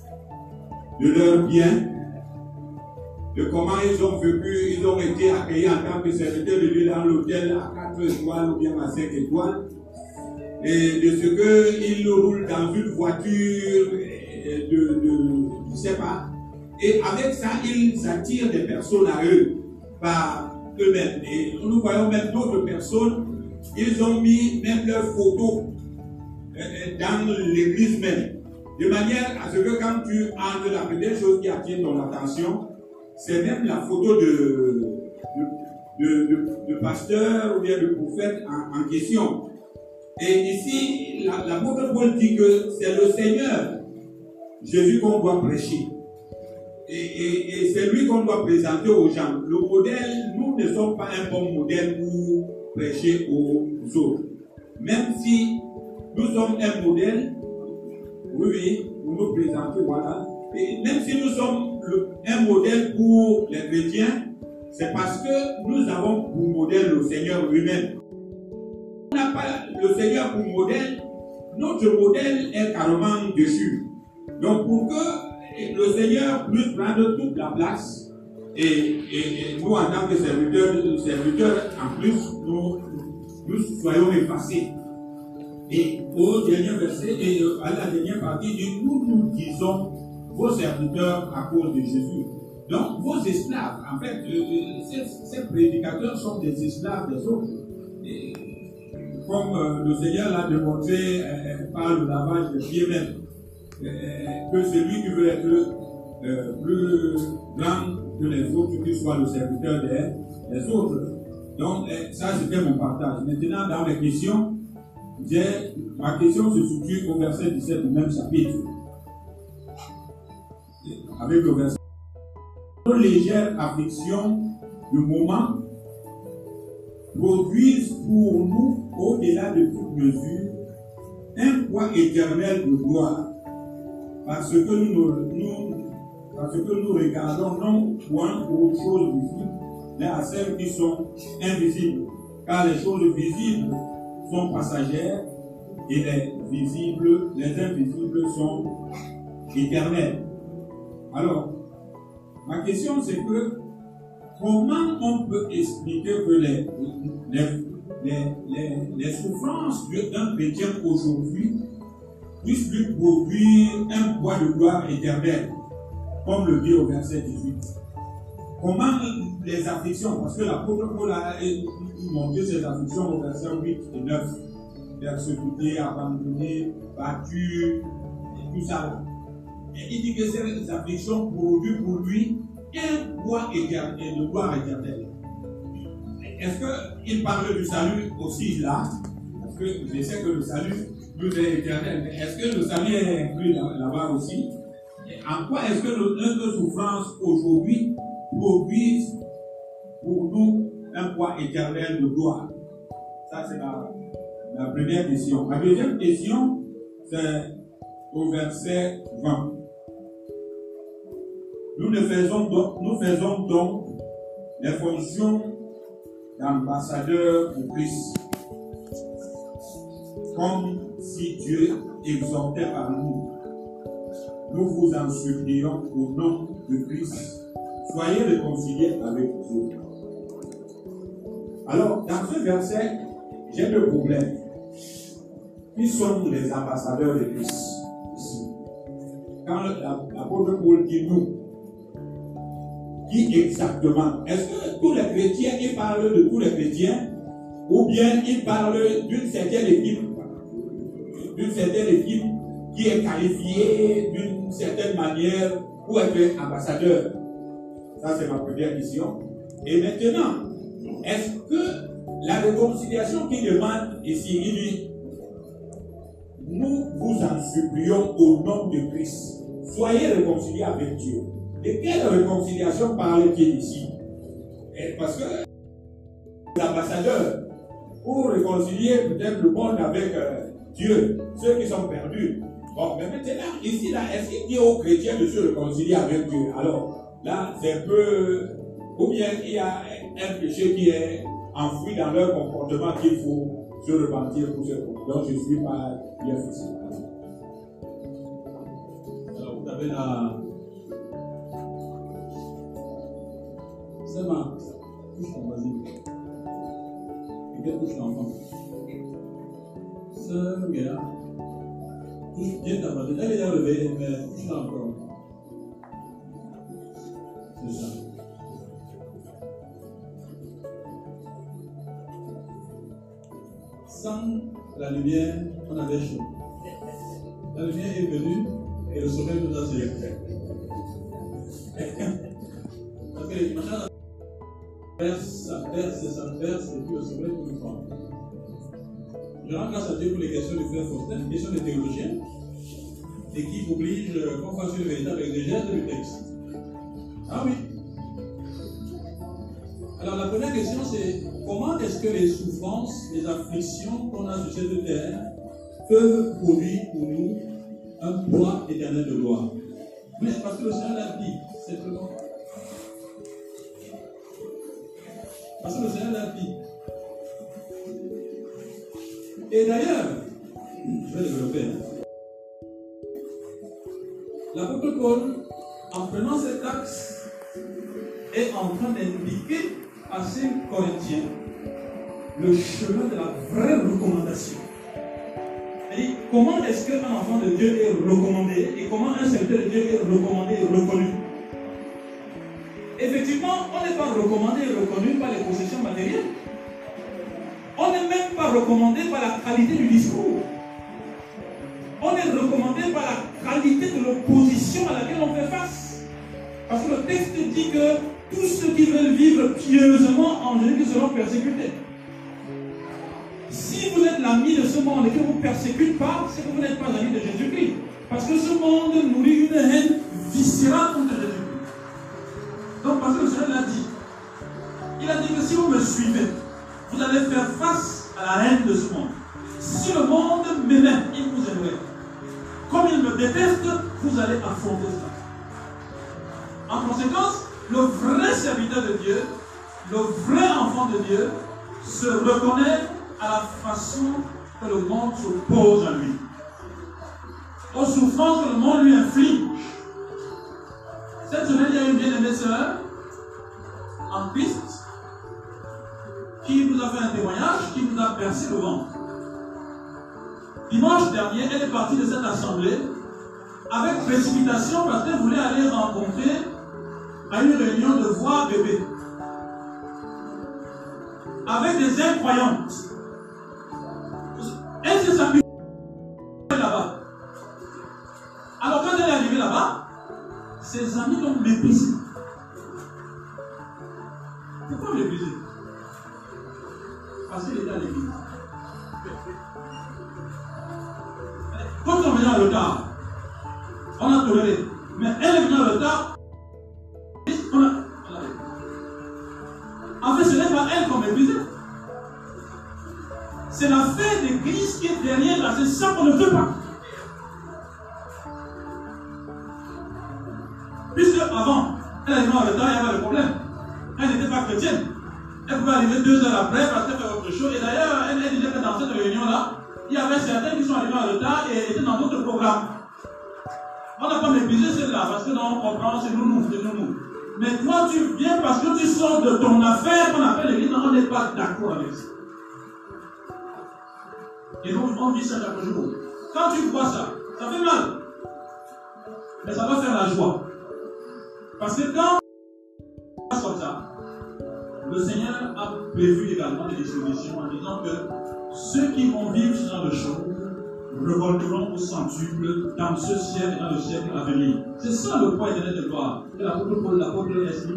de leurs biens, de comment ils ont vécu, ils ont été accueillis en tant que serviteurs de Dieu dans l'hôtel à 4 étoiles ou bien à 5 étoiles, et de ce qu'ils roulent dans une voiture de, de, je sais pas. Et avec ça, ils attirent des personnes à eux par eux-mêmes. Et nous voyons même d'autres personnes, ils ont mis même leurs photos euh, euh, dans l'église même. De manière à ce que quand tu entres, la première chose qui attire ton attention, c'est même la photo de, de, de, pasteur ou bien de prophète en, question. Et ici, l'apôtre la Paul dit que c'est le Seigneur, Jésus qu'on doit prêcher. Et, et, et c'est lui qu'on doit présenter aux gens. Le modèle, nous ne sommes pas un bon modèle pour prêcher aux autres. Même si nous sommes un modèle, oui, oui, pour nous présenter, voilà. Et même si nous sommes un modèle pour les chrétiens, c'est parce que nous avons pour modèle le Seigneur lui-même. On n'a pas le Seigneur pour modèle, notre modèle est carrément dessus. Donc pour que le Seigneur puisse prendre toute la place, et, nous en tant que serviteurs, serviteurs en plus, nous, nous soyons effacés. Et au dernier verset, et à la dernière partie, nous nous disons vos serviteurs à cause de Jésus. Donc, vos esclaves, en fait, euh, ces, ces, prédicateurs sont des esclaves des autres. Comme euh, le Seigneur l'a démontré euh, par le lavage des pieds même, que celui qui veut être plus grand que les autres, qu'il soit le serviteur des, des autres. Donc, ça, c'était mon partage. Maintenant, dans les questions, ma question se situe au verset 17 du même chapitre. Avec le verset. Une légère affliction du moment produisent pour nous, au-delà de toute mesure, un poids éternel de gloire. Parce que nous, nous, parce que nous regardons non point aux choses visibles, mais à celles qui sont invisibles. Car les choses visibles sont passagères et les visibles, les invisibles sont éternels. Alors, ma question c'est que comment on peut expliquer que les, souffrances d'un chrétien aujourd'hui puissent lui produire un poids de gloire éternelle, comme le dit au verset 18 Comment les afflictions, parce que l'apôtre Paul a montré ces afflictions au verset 8 et 9, persécuté, abandonné, battu, et tout ça. Et il dit que ces afflictions produisent pour lui un poids éternel, de gloire éternelle. Est-ce qu'il parle du salut aussi là? Parce que je sais que le salut nous est éternel. Mais est-ce que le salut est inclus là-bas aussi? En quoi est-ce que notre souffrance aujourd'hui produisent pour nous un poids éternel de gloire? Ça, c'est la, la, première question. La deuxième question, c'est au verset 20. Nous, faisons donc, nous faisons donc les fonctions d'ambassadeur pour Christ. Comme si Dieu exhortait par nous. Nous vous en supplions au nom de Christ soyez réconciliés avec Dieu. Alors, dans ce verset, j'ai deux problèmes. Qui sont les ambassadeurs de Christ ici? Quand l'apôtre Paul dit nous, qui exactement? Est-ce que tous les chrétiens, il parle de tous les chrétiens? Ou bien il parle d'une certaine équipe? D'une certaine équipe qui est qualifiée d'une certaine manière pour être ambassadeur ça, c'est ma première question. Et maintenant, est-ce que la réconciliation qu'il demande ici, il dit, nous vous en supplions au nom de Christ. Soyez réconciliés avec Dieu. De quelle réconciliation parle-t-il ici Parce que l'ambassadeur, pour réconcilier peut-être le monde avec euh, Dieu, ceux qui sont perdus. Bon, mais maintenant, ici, là, est-ce qu'il dit aux chrétiens de se réconcilier avec Dieu? Alors, Là, c'est un peu. Ou bien il y a un péché qui est enfoui dans leur comportement qu'il faut se repentir pour ce. Donc je suis pas bien facile. Alors vous avez la. Ma. Touche ton vas-y. Et quelle touche l'enfant Sœur Guéla, touche bien ta main. Elle est déjà levée, mais touche-la encore. C'est ça. Sans la lumière, on avait chaud. La lumière est venue et le soleil nous a sélectionné. <laughs> perce, ça perce et ça perce, et puis le soleil nous prend. Je rends grâce à Dieu pour les questions du frère Faustin, questions des théologiens, et qui obligent euh, qu'on fasse une véritable exégèse du texte. Ah oui. Alors la première question c'est comment est-ce que les souffrances, les afflictions qu'on a sur cette terre peuvent produire pour nous un poids éternel de gloire? Mais parce que le Seigneur l'a dit, simplement. Parce que le Seigneur l'a dit. Et d'ailleurs, je vais développer. Hein. L'apôtre Paul, en prenant cet axe, est en train d'indiquer à ces Corinthiens le chemin de la vraie recommandation. Comment est-ce qu'un enfant de Dieu est recommandé et comment un serviteur de Dieu est recommandé et reconnu? Effectivement, on n'est pas recommandé et reconnu par les possessions matérielles. On n'est même pas recommandé par la qualité du discours. On est recommandé par la qualité de l'opposition à laquelle on fait face. Parce que le texte dit que tous ceux qui veulent vivre pieusement en Jésus seront persécutés. Si vous êtes l'ami de ce monde et que vous ne persécutez pas, c'est que vous n'êtes pas l'ami de Jésus-Christ. Parce que ce monde nourrit une haine viscérale contre Jésus-Christ. Donc, parce que le Seigneur l'a dit, il a dit que si vous me suivez, vous allez faire face à la haine de ce monde. Si le monde m'aimait, il vous aimerait. Comme il me déteste, vous allez affronter ça. En conséquence, le vrai serviteur de Dieu, le vrai enfant de Dieu, se reconnaît à la façon que le monde s'oppose à lui, aux souffrances que le monde lui inflige. Il y a une bien-aimée sœur en piste qui nous a fait un témoignage, qui nous a percé le ventre. Dimanche dernier, elle est partie de cette assemblée avec précipitation parce qu'elle voulait aller rencontrer à une réunion de voix bébé avec des incroyantes. Ses amis l'ont méprisée. Pourquoi mépriser Parce qu'il était à l'église. Quand on vient en retard, on a toléré. Mais elle est venue en retard, on a, on a En fait, ce n'est pas elle qu'on méprisait. C'est la fête d'église qui est derrière là. C'est ça qu'on ne veut pas. Arriver deux heures après parce qu'elle fait autre chose. Et d'ailleurs, elle, elle disait que dans cette réunion-là, il y avait certains qui sont arrivés en retard et étaient dans d'autres programmes. On n'a pas méprisé celle-là parce que non, on comprend, c'est nous, nous, c'est nous, nous. Mais toi, tu viens parce que tu sors de ton affaire qu'on appelle l'église, on n'est pas d'accord avec ça. Et donc, on vit ça chaque jour. Quand tu vois ça, ça fait mal. Mais ça va faire la joie. Parce que quand comme ça, le Seigneur a prévu également des dispositions en disant que ceux qui vont vivre ce genre de choses revolteront au centuple dans ce siècle et dans le siècle à venir. C'est ça le point éternel de gloire que l'apôtre Paul, l'apôtre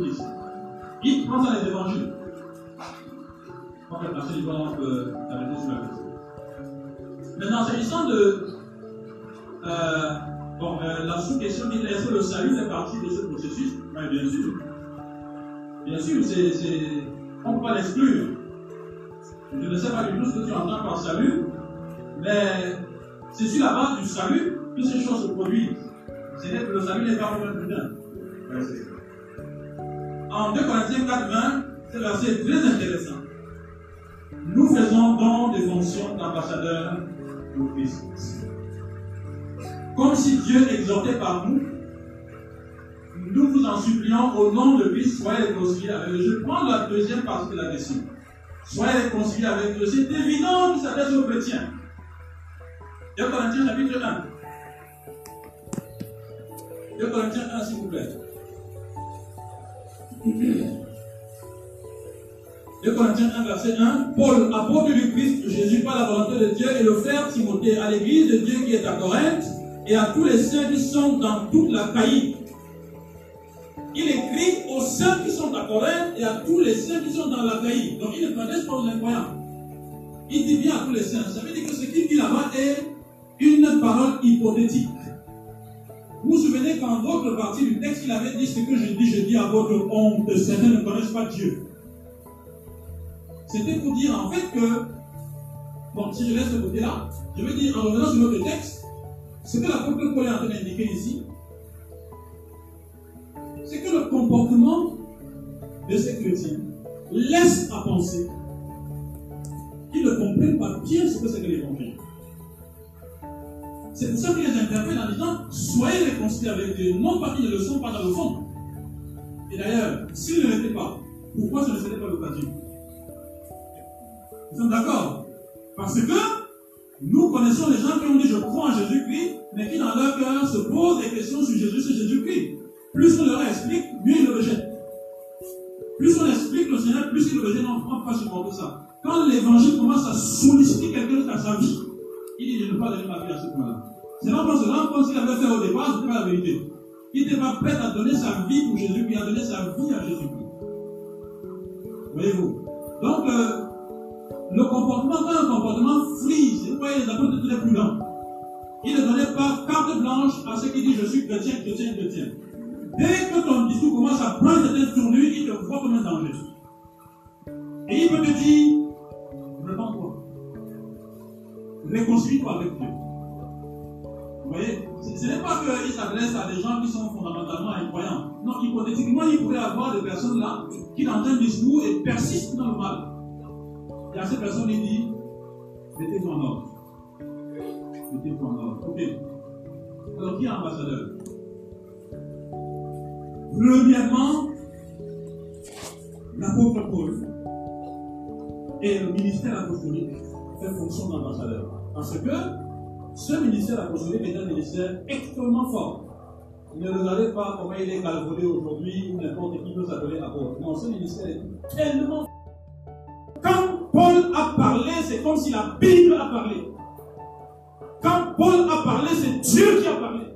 ici. Il prend ça les évangiles. On va passer du on peut arrêter sur la question. Maintenant, s'agissant de euh, bon, euh, la sous-question dit est-ce que le salut fait partie de ce processus? Oui, bien sûr. Bien sûr, c'est, on ne peut pas l'exclure. Je ne sais pas du tout ce que tu entends par salut, mais c'est sur la base du salut que ces choses se produisent. C'est que le salut n'est pas un putain. En 2 Corinthiens 4, 20, ce verset est très intéressant. Nous faisons donc des fonctions d'ambassadeurs pour Christ. Comme si Dieu exhortait par nous, nous vous en supplions au nom de Christ, soyez réconciliés avec Dieu. Je prends la deuxième partie de la question. Soyez réconciliés avec Dieu. C'est évident ça s'adresse aux chrétiens. 2 Corinthiens chapitre 1. 2 Corinthiens 1, s'il vous plaît. 2 Corinthiens 1, verset 1. Paul, apôtre du Christ Jésus par la volonté de Dieu, et le frère Timothée à l'église de Dieu qui est à Corinthe, et à tous les saints qui sont dans toute la caïque. Il écrit aux saints qui sont à Corinthe et à tous les saints qui sont dans la caïque. Donc il ne s'adresse pas aux incroyants. Il dit bien à tous les saints. Ça veut dire que ce qu'il dit là-bas est une parole hypothétique. Vous vous souvenez qu'en votre partie du texte, il avait dit ce que je dis, je dis à votre honte. Certains ne connaissent pas Dieu. C'était pour dire en fait que, bon, si je laisse ce côté-là, je veux dire en revenant sur notre texte, ce que l'apôtre Paul est en train d'indiquer ici, c'est que le comportement de ces chrétiens laisse à penser qu'ils ne comprennent pas bien ce que c'est que l'évangile. C'est pour ça qu'il les interpelle en disant Soyez réconciliés avec Dieu, non pas qu'ils ne le sont pas dans le fond. Et d'ailleurs, s'ils ne l'étaient pas, pourquoi ce ne serait pas l'occasion Nous sommes d'accord Parce que nous connaissons les gens qui ont dit Je crois en Jésus-Christ, mais qui dans leur cœur se posent des questions sur Jésus, sur Jésus-Christ. Plus on leur explique, mieux ils le rejettent. Plus on explique le Seigneur, plus ils le rejettent. On ne peut pas ça. Quand l'évangile commence à solliciter quelqu'un dans sa vie, il dit, je ne peux pas donner ma vie à ce point-là. C'est là qu'on se rend compte qu'il avait fait au départ, ce n'était pas la vérité. Il n'était pas prêt à donner sa vie pour Jésus, puis à donner sa vie à Jésus-Christ. Voyez-vous? Donc, euh, le comportement, quand un comportement freeze, vous voyez, les apôtres étaient très prudents. Il ne donnait pas carte blanche à ceux qui disent je suis chrétien, chrétien, chrétien. Dès que ton discours commence à prendre cette tournure, il te voit comme un danger. Et il peut te dire, répands-toi. Réconcilie-toi avec Dieu. Vous voyez? Ce n'est pas qu'il s'adresse à des gens qui sont fondamentalement incroyants. Non, hypothétiquement, il pourrait avoir des personnes là qui entendent un discours et persistent dans le mal. Et à ces personnes, il dit mettez-vous en ordre. Mettez-vous en ordre. Ok. Alors, qui est ambassadeur? Premièrement, l'apôtre Paul et le ministère apostolique fait fonction d'ambassadeur. Parce que ce ministère apostolique est un ministère extrêmement fort. Ne regardez pas comment il est galvaudé aujourd'hui, n'importe qui peut s'appeler apôtre. Non, ce ministère est tellement fort. Quand Paul a parlé, c'est comme si la Bible a parlé. Quand Paul a parlé, c'est Dieu qui a parlé.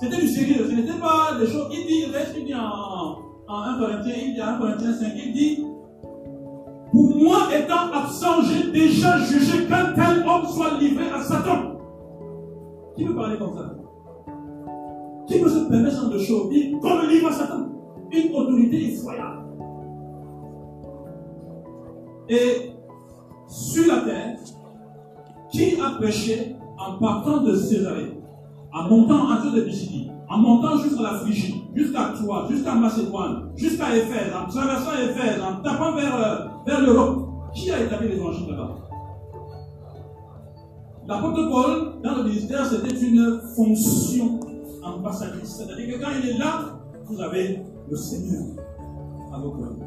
C'était du sérieux, ce n'était pas des choses. Il dit, il dit en, en 1 Corinthiens, il dit en 1 Corinthiens 5, il dit Pour moi, étant absent, j'ai déjà jugé qu'un tel homme soit livré à Satan. Qui peut parler comme ça? Qui peut se permettre de choses? Dire qu'on le livre à Satan Une autorité effroyable. Et sur la terre, qui a prêché en partant de Césarée? En montant en de Pisidia, en montant jusqu'à la Phrygie, jusqu'à Troie, jusqu'à Macédoine, jusqu'à Éphèse, en traversant Éphèse, en tapant vers, euh, vers l'Europe. Qui a établi l'évangile là-bas? L'apôtre Paul, dans le ministère, c'était une fonction ambassadrice. C'est-à-dire que quand il est là, vous avez le Seigneur à vos côtés.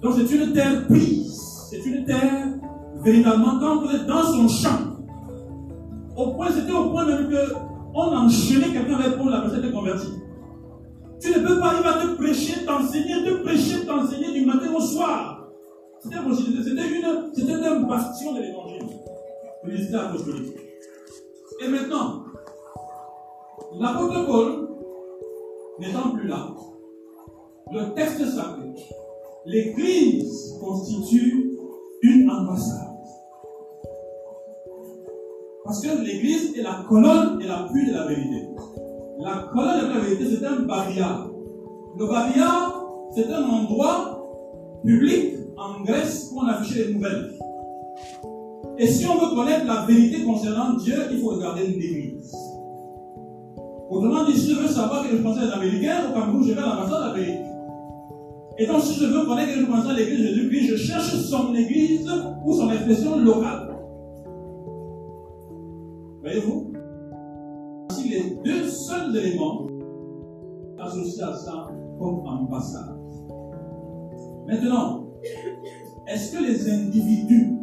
Donc c'est une terre prise. C'est une terre véritablement, quand vous êtes dans son champ, au point, c'était au point même que on enchaînait quelqu'un avec la personne était convertie. Tu ne peux pas, il va te prêcher, t'enseigner, te prêcher, t'enseigner du matin au soir. C'était une, c'était une bastion de l'évangile. Et maintenant, l'apôtre Paul, n'étant plus là, le texte sacré, l'Église constitue une ambassade. Parce que l'Église est la colonne et l'appui de la vérité. La colonne de la vérité, c'est un barrière. Le barrière, c'est un endroit public en Grèce où on affichait les nouvelles. Et si on veut connaître la vérité concernant Dieu, il faut regarder l'Église. Autrement dit, si je veux savoir que je pensais les Américains, au Cameroun, je vais à l'ambassade d'Amérique. Et donc, si je veux connaître que je pensais à l'Église de Jésus-Christ, je cherche son Église ou son expression locale. Voyez-vous Voici les deux seuls éléments associés à ça comme ambassade. Maintenant, est-ce que les individus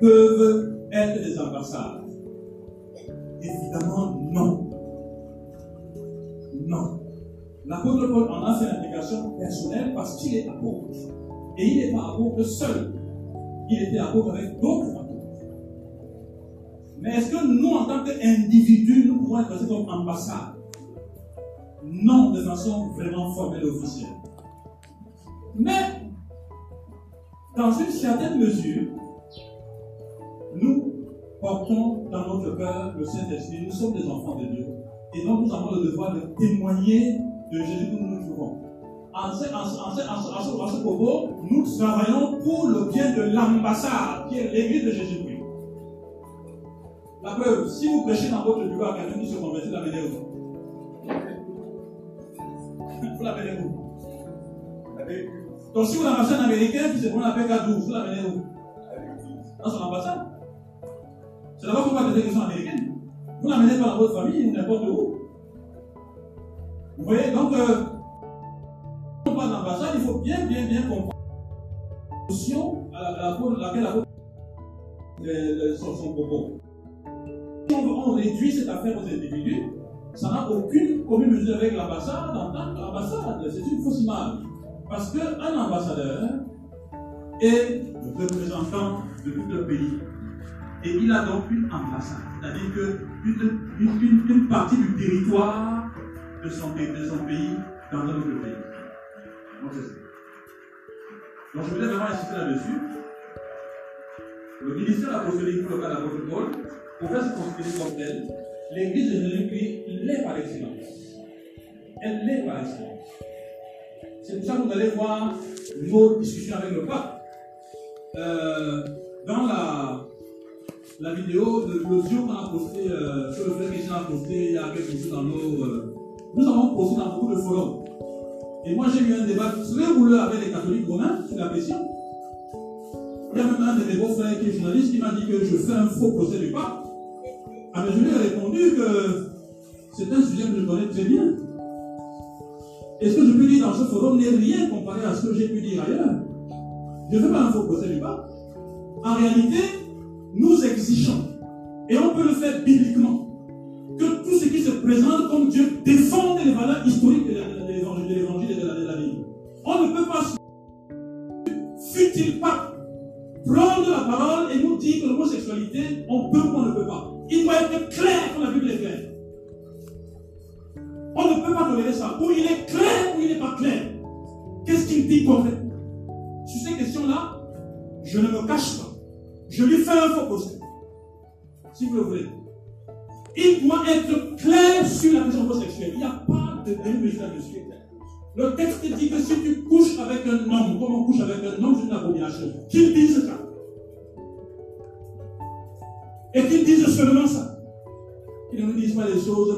peuvent être des ambassades? Évidemment, non. Non. L'apôtre Paul en a fait l'implication personnelle parce qu'il est apôtre. Et il n'est pas apôtre seul. Il était apôtre avec d'autres. Mais est-ce que nous, en tant qu'individus, nous pouvons être comme ambassade Non, de façon vraiment formelle et officielle. Mais, dans une certaine mesure, nous portons dans notre cœur le Saint-Esprit. Nous sommes des enfants de Dieu. Et donc, nous avons le devoir de témoigner de Jésus que nous nous trouvons. En ce, en, ce, propos, nous travaillons pour le bien de l'ambassade, qui est l'église de Jésus-Christ. La preuve, si vous prêchez dans votre bureau à quelqu'un qui se convertit, vous l'amenez où Vous l'amenez où Donc si vous l'amenez un américain qui se prend la PK12, vous l'amenez où Dans son ambassade. C'est là-bas qu'on va des questions américaines. Vous l'amenez pas dans votre famille n'importe où. Vous voyez, donc, euh, on parle d'ambassade, il faut bien, bien, bien comprendre la notion à, laquelle la euh, son, son propos. On, réduit cette affaire aux individus, ça n'a aucune commune mesure avec l'ambassade en tant qu'ambassade. C'est une fausse image. Parce qu'un ambassadeur est le représentant de tout un pays. Et il a donc une ambassade. C'est-à-dire qu'une une, une, partie du territoire de son, de pays dans un autre pays. Donc, je voulais vraiment insister là-dessus. Le ministère apostolique pour le cas d'apôtre Paul pouvait se considérer comme tel. L'église de Jésus-Christ l'est par excellence. Elle l'est par excellence. C'est pour ça que vous allez voir nos discussions avec le pape. Euh, dans la, la vidéo, l'audio qu'on a posté, euh, sur le frère Christian a posté il y a quelques jours dans nos. Euh, nous avons posté dans beaucoup de forums. Et moi, j'ai eu un débat très bouleux avec les catholiques romains sur la question. Il y a même un de mes beaux-frères qui est journaliste qui m'a dit que je fais un faux procès du pape. Ah, mais je lui ai répondu que c'est un sujet que je connais très bien. Et ce que je peux dire dans ce forum n'est rien comparé à ce que j'ai pu dire ailleurs? Je ne fais pas un faux procès du pape. En réalité, nous exigeons, et on peut le faire bibliquement, que tout ce qui se présente comme Dieu défende les valeurs historiques de l'évangile et de la, de la Bible. On ne peut pas, fut-il pas, prendre la parole et nous dire que l'homosexualité, on peut ou on ne peut pas. Il doit être clair quand la Bible est claire. On ne peut pas tolérer ça. Ou il est clair ou il n'est pas clair. Qu'est-ce qu'il dit concrètement Sur ces questions-là, je ne me cache pas. Je lui fais un faux procès. Si vous le voulez. Il doit être clair sur la question homosexuelle. Il n'y a pas de demi là-dessus. Le texte dit que si tu couches avec un homme, comme on couche avec un homme, c'est une abomination. Qu'il dise ça. Et qu'ils disent seulement ça. Qu'ils ne nous disent pas les choses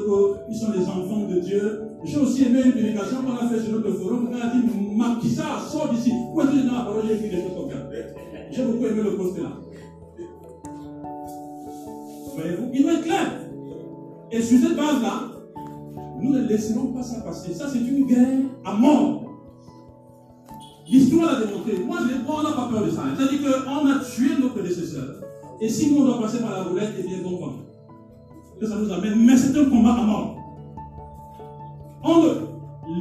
qu'ils sont les enfants de Dieu. J'ai aussi aimé une publication qu'on a fait sur notre forum. On a dit Makissa, sort d'ici. Où est-ce dans la parole j'ai écrit des choses comme J'ai beaucoup aimé le poste là. Voyez-vous Il doit être clair. Et sur cette base-là, nous ne laisserons pas ça passer. Ça, c'est une guerre à mort. L'histoire l'a démontré. Moi, je on n'a pas peur de ça. C'est-à-dire qu'on a tué nos prédécesseurs. Et si nous, on doit passer par la roulette, eh bien, bon Que ça nous amène. Mais c'est un combat à mort.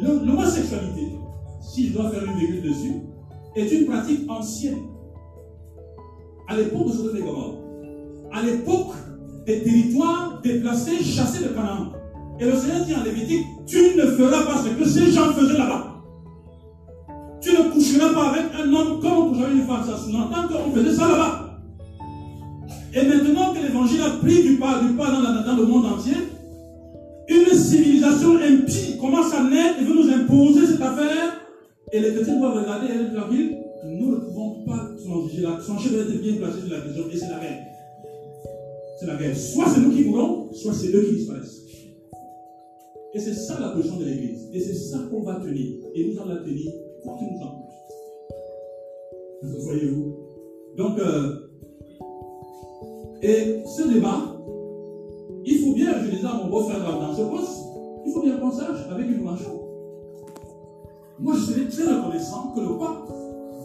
L'homosexualité, si je dois faire une virgule dessus, est une pratique ancienne. À l'époque de Sodome et À l'époque des territoires déplacés, chassés de Canaan. Et le Seigneur dit en Lévitique, tu ne feras pas ce que ces gens faisaient là-bas. Tu ne coucheras pas avec un homme comme on coucherait une femme. Ça sous-entend qu'on faisait ça là-bas. Et maintenant que l'évangile a pris du pas, du pas dans, le monde entier, une civilisation impie commence à naître et veut nous imposer cette affaire. Et les chrétiens doivent regarder et la ville. Nous ne pouvons pas transiger là. Son chef bien placé sur la question et c'est la guerre. C'est la guerre. Soit c'est nous qui mourons, soit c'est eux qui disparaissent. Et c'est ça la position de l'Église. Et c'est ça qu'on va tenir. Et nous allons la tenir quoi qu'il nous en coûte. Voyez-vous Donc, euh, et ce débat, il faut bien, je disais à mon beau-frère dans ce poste, il faut bien qu'on sache avec une marchande. Moi, je serais très reconnaissant que le pape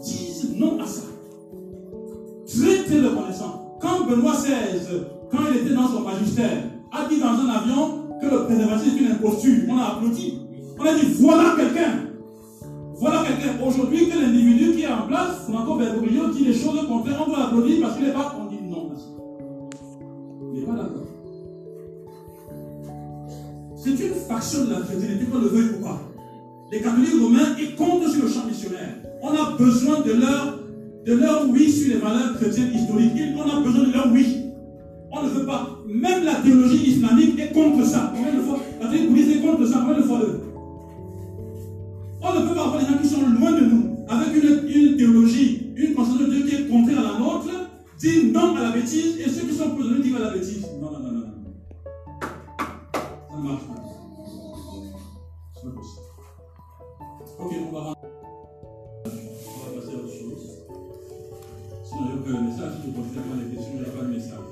dise non à ça. Très, très reconnaissant. Quand Benoît XVI, quand il était dans son magistère, a dit dans un avion le préservatif est une imposture. On a applaudi. On a dit voilà quelqu'un. Voilà quelqu'un. Aujourd'hui, que l'individu qui est en place, Franco Bergoglio, dit les choses contraires, on doit applaudir parce qu'il n'est pas. On dit non. Il n'est pas d'accord. C'est une faction de la chrétienté, qu'on le veuille ou pas. Les catholiques romains, ils comptent sur le champ missionnaire. On a besoin de leur, de leur oui sur les valeurs chrétiennes historiques. On a besoin de leur oui. On ne veut pas. Même la théologie islamique est contre ça. Combien de fois La théologie bouddhiste est contre ça? Combien de fois On ne peut pas avoir des gens qui sont loin de nous, avec une, théologie, une conception de Dieu qui est contraire à la nôtre, dire non à la bêtise, et ceux qui sont prisonniers disent à la bêtise. Non, non, non, non. Ça ne marche pas. C'est pas possible. Ok, on va on passer à autre chose. Sinon, je peux le message, si je ne considère pas les questions, je n'ai pas le message.